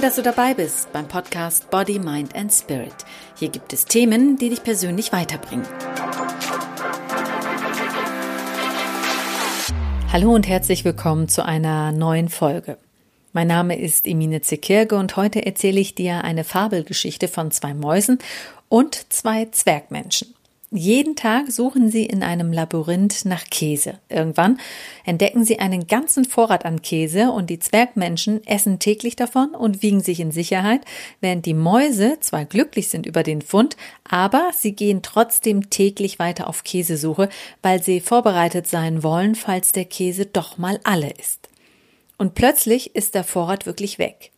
Toll, dass du dabei bist beim Podcast Body, Mind and Spirit. Hier gibt es Themen, die dich persönlich weiterbringen. Hallo und herzlich willkommen zu einer neuen Folge. Mein Name ist Emine Zekirge und heute erzähle ich dir eine Fabelgeschichte von zwei Mäusen und zwei Zwergmenschen. Jeden Tag suchen sie in einem Labyrinth nach Käse. Irgendwann entdecken sie einen ganzen Vorrat an Käse und die Zwergmenschen essen täglich davon und wiegen sich in Sicherheit, während die Mäuse zwar glücklich sind über den Fund, aber sie gehen trotzdem täglich weiter auf Käsesuche, weil sie vorbereitet sein wollen, falls der Käse doch mal alle ist. Und plötzlich ist der Vorrat wirklich weg.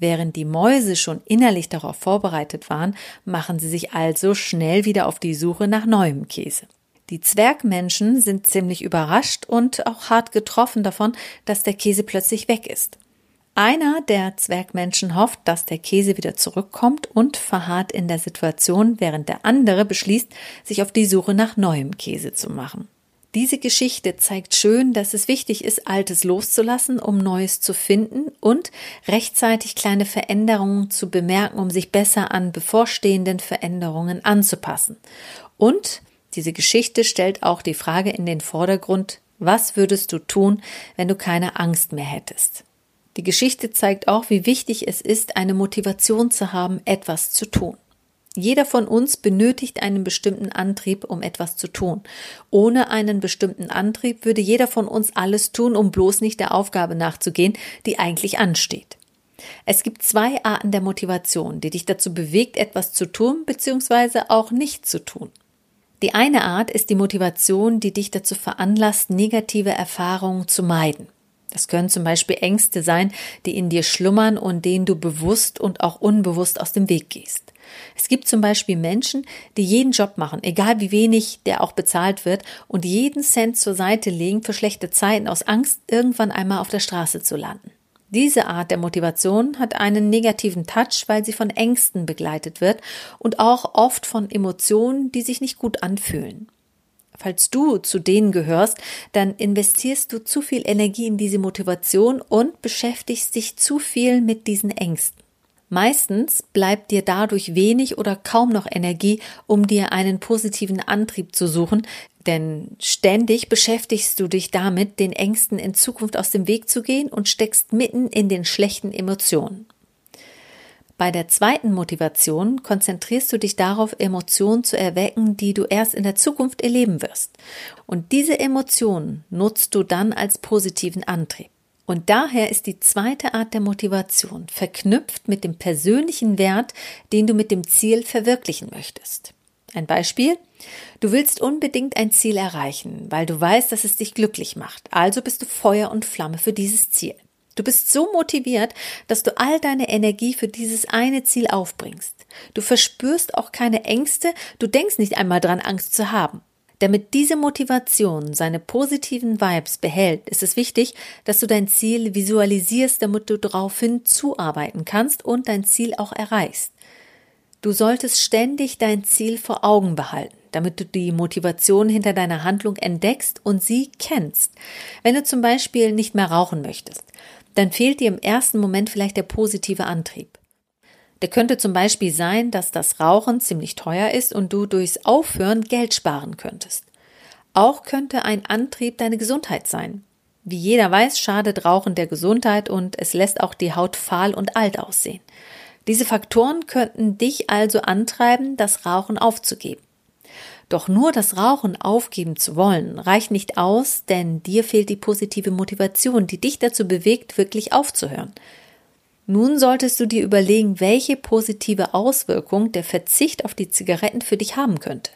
Während die Mäuse schon innerlich darauf vorbereitet waren, machen sie sich also schnell wieder auf die Suche nach neuem Käse. Die Zwergmenschen sind ziemlich überrascht und auch hart getroffen davon, dass der Käse plötzlich weg ist. Einer der Zwergmenschen hofft, dass der Käse wieder zurückkommt und verharrt in der Situation, während der andere beschließt, sich auf die Suche nach neuem Käse zu machen. Diese Geschichte zeigt schön, dass es wichtig ist, Altes loszulassen, um Neues zu finden und rechtzeitig kleine Veränderungen zu bemerken, um sich besser an bevorstehenden Veränderungen anzupassen. Und diese Geschichte stellt auch die Frage in den Vordergrund, was würdest du tun, wenn du keine Angst mehr hättest? Die Geschichte zeigt auch, wie wichtig es ist, eine Motivation zu haben, etwas zu tun. Jeder von uns benötigt einen bestimmten Antrieb, um etwas zu tun. Ohne einen bestimmten Antrieb würde jeder von uns alles tun, um bloß nicht der Aufgabe nachzugehen, die eigentlich ansteht. Es gibt zwei Arten der Motivation, die dich dazu bewegt, etwas zu tun bzw. auch nicht zu tun. Die eine Art ist die Motivation, die dich dazu veranlasst, negative Erfahrungen zu meiden. Das können zum Beispiel Ängste sein, die in dir schlummern und denen du bewusst und auch unbewusst aus dem Weg gehst. Es gibt zum Beispiel Menschen, die jeden Job machen, egal wie wenig der auch bezahlt wird, und jeden Cent zur Seite legen für schlechte Zeiten aus Angst, irgendwann einmal auf der Straße zu landen. Diese Art der Motivation hat einen negativen Touch, weil sie von Ängsten begleitet wird und auch oft von Emotionen, die sich nicht gut anfühlen. Falls du zu denen gehörst, dann investierst du zu viel Energie in diese Motivation und beschäftigst dich zu viel mit diesen Ängsten. Meistens bleibt dir dadurch wenig oder kaum noch Energie, um dir einen positiven Antrieb zu suchen, denn ständig beschäftigst du dich damit, den Ängsten in Zukunft aus dem Weg zu gehen und steckst mitten in den schlechten Emotionen. Bei der zweiten Motivation konzentrierst du dich darauf, Emotionen zu erwecken, die du erst in der Zukunft erleben wirst. Und diese Emotionen nutzt du dann als positiven Antrieb. Und daher ist die zweite Art der Motivation verknüpft mit dem persönlichen Wert, den du mit dem Ziel verwirklichen möchtest. Ein Beispiel. Du willst unbedingt ein Ziel erreichen, weil du weißt, dass es dich glücklich macht. Also bist du Feuer und Flamme für dieses Ziel. Du bist so motiviert, dass du all deine Energie für dieses eine Ziel aufbringst. Du verspürst auch keine Ängste, du denkst nicht einmal dran, Angst zu haben. Damit diese Motivation seine positiven Vibes behält, ist es wichtig, dass du dein Ziel visualisierst, damit du daraufhin zuarbeiten kannst und dein Ziel auch erreichst. Du solltest ständig dein Ziel vor Augen behalten, damit du die Motivation hinter deiner Handlung entdeckst und sie kennst. Wenn du zum Beispiel nicht mehr rauchen möchtest, dann fehlt dir im ersten Moment vielleicht der positive Antrieb. Der könnte zum Beispiel sein, dass das Rauchen ziemlich teuer ist und du durchs Aufhören Geld sparen könntest. Auch könnte ein Antrieb deine Gesundheit sein. Wie jeder weiß, schadet Rauchen der Gesundheit und es lässt auch die Haut fahl und alt aussehen. Diese Faktoren könnten dich also antreiben, das Rauchen aufzugeben. Doch nur das Rauchen aufgeben zu wollen, reicht nicht aus, denn dir fehlt die positive Motivation, die dich dazu bewegt, wirklich aufzuhören. Nun solltest du dir überlegen, welche positive Auswirkung der Verzicht auf die Zigaretten für dich haben könnte.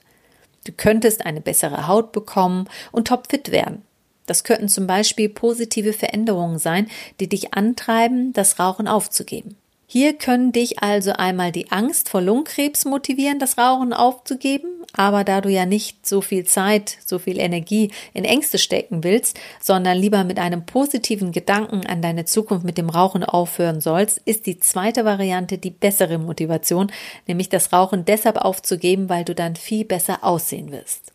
Du könntest eine bessere Haut bekommen und topfit werden. Das könnten zum Beispiel positive Veränderungen sein, die dich antreiben, das Rauchen aufzugeben. Hier können dich also einmal die Angst vor Lungenkrebs motivieren, das Rauchen aufzugeben, aber da du ja nicht so viel Zeit, so viel Energie in Ängste stecken willst, sondern lieber mit einem positiven Gedanken an deine Zukunft mit dem Rauchen aufhören sollst, ist die zweite Variante die bessere Motivation, nämlich das Rauchen deshalb aufzugeben, weil du dann viel besser aussehen wirst.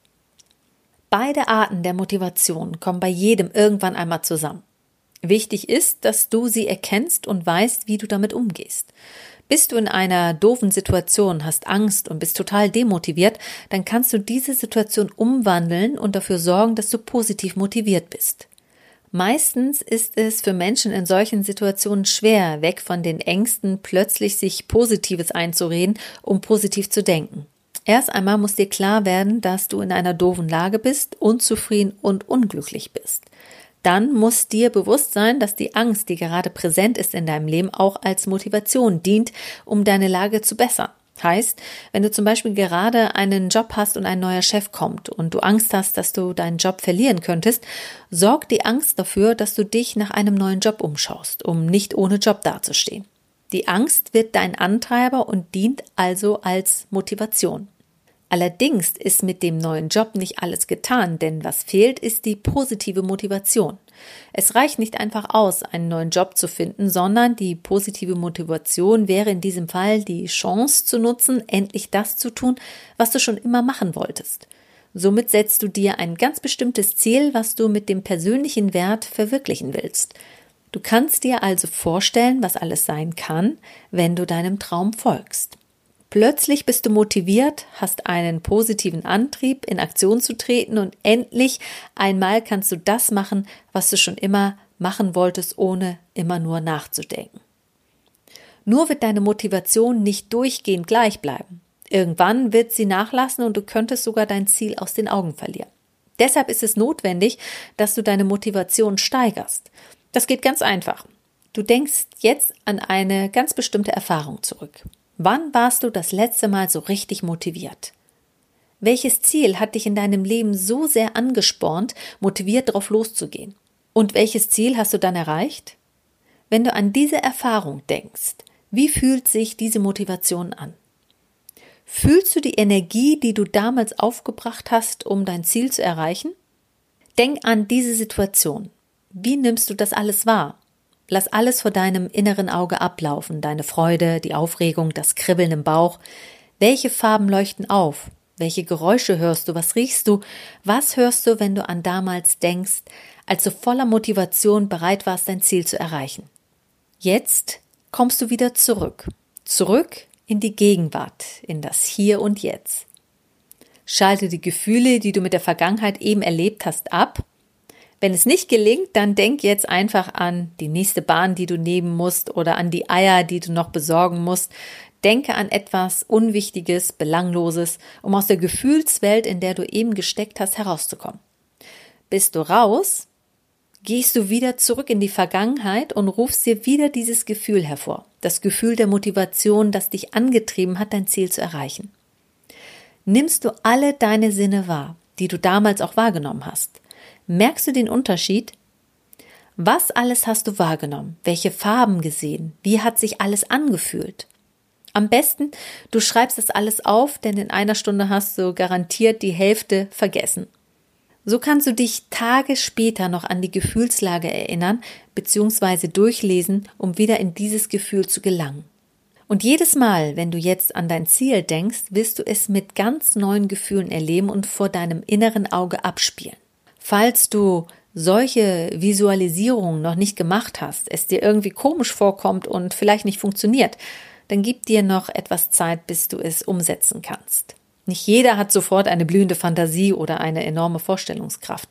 Beide Arten der Motivation kommen bei jedem irgendwann einmal zusammen. Wichtig ist, dass du sie erkennst und weißt, wie du damit umgehst. Bist du in einer doofen Situation, hast Angst und bist total demotiviert, dann kannst du diese Situation umwandeln und dafür sorgen, dass du positiv motiviert bist. Meistens ist es für Menschen in solchen Situationen schwer, weg von den Ängsten plötzlich sich Positives einzureden, um positiv zu denken. Erst einmal muss dir klar werden, dass du in einer doofen Lage bist, unzufrieden und unglücklich bist dann muss dir bewusst sein, dass die Angst, die gerade präsent ist in deinem Leben, auch als Motivation dient, um deine Lage zu bessern. Heißt, wenn du zum Beispiel gerade einen Job hast und ein neuer Chef kommt und du Angst hast, dass du deinen Job verlieren könntest, sorg die Angst dafür, dass du dich nach einem neuen Job umschaust, um nicht ohne Job dazustehen. Die Angst wird dein Antreiber und dient also als Motivation. Allerdings ist mit dem neuen Job nicht alles getan, denn was fehlt, ist die positive Motivation. Es reicht nicht einfach aus, einen neuen Job zu finden, sondern die positive Motivation wäre in diesem Fall die Chance zu nutzen, endlich das zu tun, was du schon immer machen wolltest. Somit setzt du dir ein ganz bestimmtes Ziel, was du mit dem persönlichen Wert verwirklichen willst. Du kannst dir also vorstellen, was alles sein kann, wenn du deinem Traum folgst. Plötzlich bist du motiviert, hast einen positiven Antrieb, in Aktion zu treten und endlich einmal kannst du das machen, was du schon immer machen wolltest, ohne immer nur nachzudenken. Nur wird deine Motivation nicht durchgehend gleich bleiben. Irgendwann wird sie nachlassen und du könntest sogar dein Ziel aus den Augen verlieren. Deshalb ist es notwendig, dass du deine Motivation steigerst. Das geht ganz einfach. Du denkst jetzt an eine ganz bestimmte Erfahrung zurück. Wann warst du das letzte Mal so richtig motiviert? Welches Ziel hat dich in deinem Leben so sehr angespornt, motiviert darauf loszugehen? Und welches Ziel hast du dann erreicht? Wenn du an diese Erfahrung denkst, wie fühlt sich diese Motivation an? Fühlst du die Energie, die du damals aufgebracht hast, um dein Ziel zu erreichen? Denk an diese Situation. Wie nimmst du das alles wahr? Lass alles vor deinem inneren Auge ablaufen, deine Freude, die Aufregung, das Kribbeln im Bauch. Welche Farben leuchten auf? Welche Geräusche hörst du? Was riechst du? Was hörst du, wenn du an damals denkst, als du voller Motivation bereit warst, dein Ziel zu erreichen? Jetzt kommst du wieder zurück. Zurück in die Gegenwart, in das Hier und Jetzt. Schalte die Gefühle, die du mit der Vergangenheit eben erlebt hast, ab wenn es nicht gelingt, dann denk jetzt einfach an die nächste Bahn, die du nehmen musst oder an die Eier, die du noch besorgen musst. Denke an etwas Unwichtiges, Belangloses, um aus der Gefühlswelt, in der du eben gesteckt hast, herauszukommen. Bist du raus, gehst du wieder zurück in die Vergangenheit und rufst dir wieder dieses Gefühl hervor. Das Gefühl der Motivation, das dich angetrieben hat, dein Ziel zu erreichen. Nimmst du alle deine Sinne wahr, die du damals auch wahrgenommen hast. Merkst du den Unterschied? Was alles hast du wahrgenommen? Welche Farben gesehen? Wie hat sich alles angefühlt? Am besten, du schreibst das alles auf, denn in einer Stunde hast du garantiert die Hälfte vergessen. So kannst du dich Tage später noch an die Gefühlslage erinnern bzw. durchlesen, um wieder in dieses Gefühl zu gelangen. Und jedes Mal, wenn du jetzt an dein Ziel denkst, wirst du es mit ganz neuen Gefühlen erleben und vor deinem inneren Auge abspielen. Falls du solche Visualisierungen noch nicht gemacht hast, es dir irgendwie komisch vorkommt und vielleicht nicht funktioniert, dann gib dir noch etwas Zeit, bis du es umsetzen kannst. Nicht jeder hat sofort eine blühende Fantasie oder eine enorme Vorstellungskraft.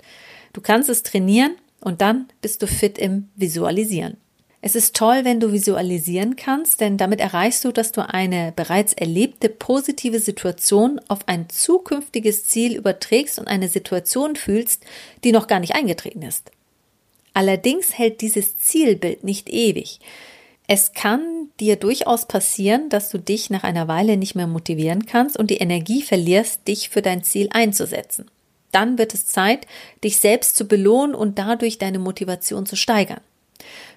Du kannst es trainieren und dann bist du fit im Visualisieren. Es ist toll, wenn du visualisieren kannst, denn damit erreichst du, dass du eine bereits erlebte positive Situation auf ein zukünftiges Ziel überträgst und eine Situation fühlst, die noch gar nicht eingetreten ist. Allerdings hält dieses Zielbild nicht ewig. Es kann dir durchaus passieren, dass du dich nach einer Weile nicht mehr motivieren kannst und die Energie verlierst, dich für dein Ziel einzusetzen. Dann wird es Zeit, dich selbst zu belohnen und dadurch deine Motivation zu steigern.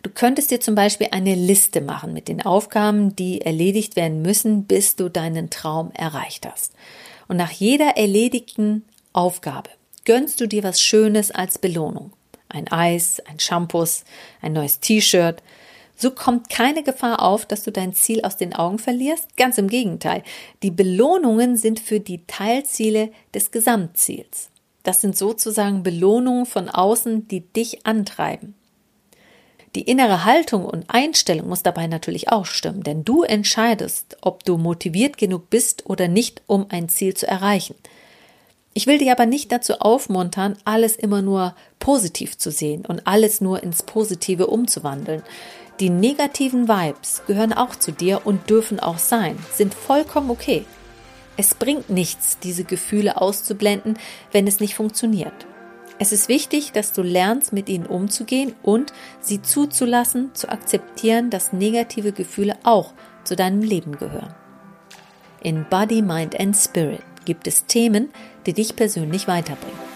Du könntest dir zum Beispiel eine Liste machen mit den Aufgaben, die erledigt werden müssen, bis du deinen Traum erreicht hast. Und nach jeder erledigten Aufgabe gönnst du dir was Schönes als Belohnung. Ein Eis, ein Shampoo, ein neues T-Shirt. So kommt keine Gefahr auf, dass du dein Ziel aus den Augen verlierst. Ganz im Gegenteil. Die Belohnungen sind für die Teilziele des Gesamtziels. Das sind sozusagen Belohnungen von außen, die dich antreiben. Die innere Haltung und Einstellung muss dabei natürlich auch stimmen, denn du entscheidest, ob du motiviert genug bist oder nicht, um ein Ziel zu erreichen. Ich will dich aber nicht dazu aufmuntern, alles immer nur positiv zu sehen und alles nur ins Positive umzuwandeln. Die negativen Vibes gehören auch zu dir und dürfen auch sein, sind vollkommen okay. Es bringt nichts, diese Gefühle auszublenden, wenn es nicht funktioniert. Es ist wichtig, dass du lernst, mit ihnen umzugehen und sie zuzulassen, zu akzeptieren, dass negative Gefühle auch zu deinem Leben gehören. In Body, Mind and Spirit gibt es Themen, die dich persönlich weiterbringen.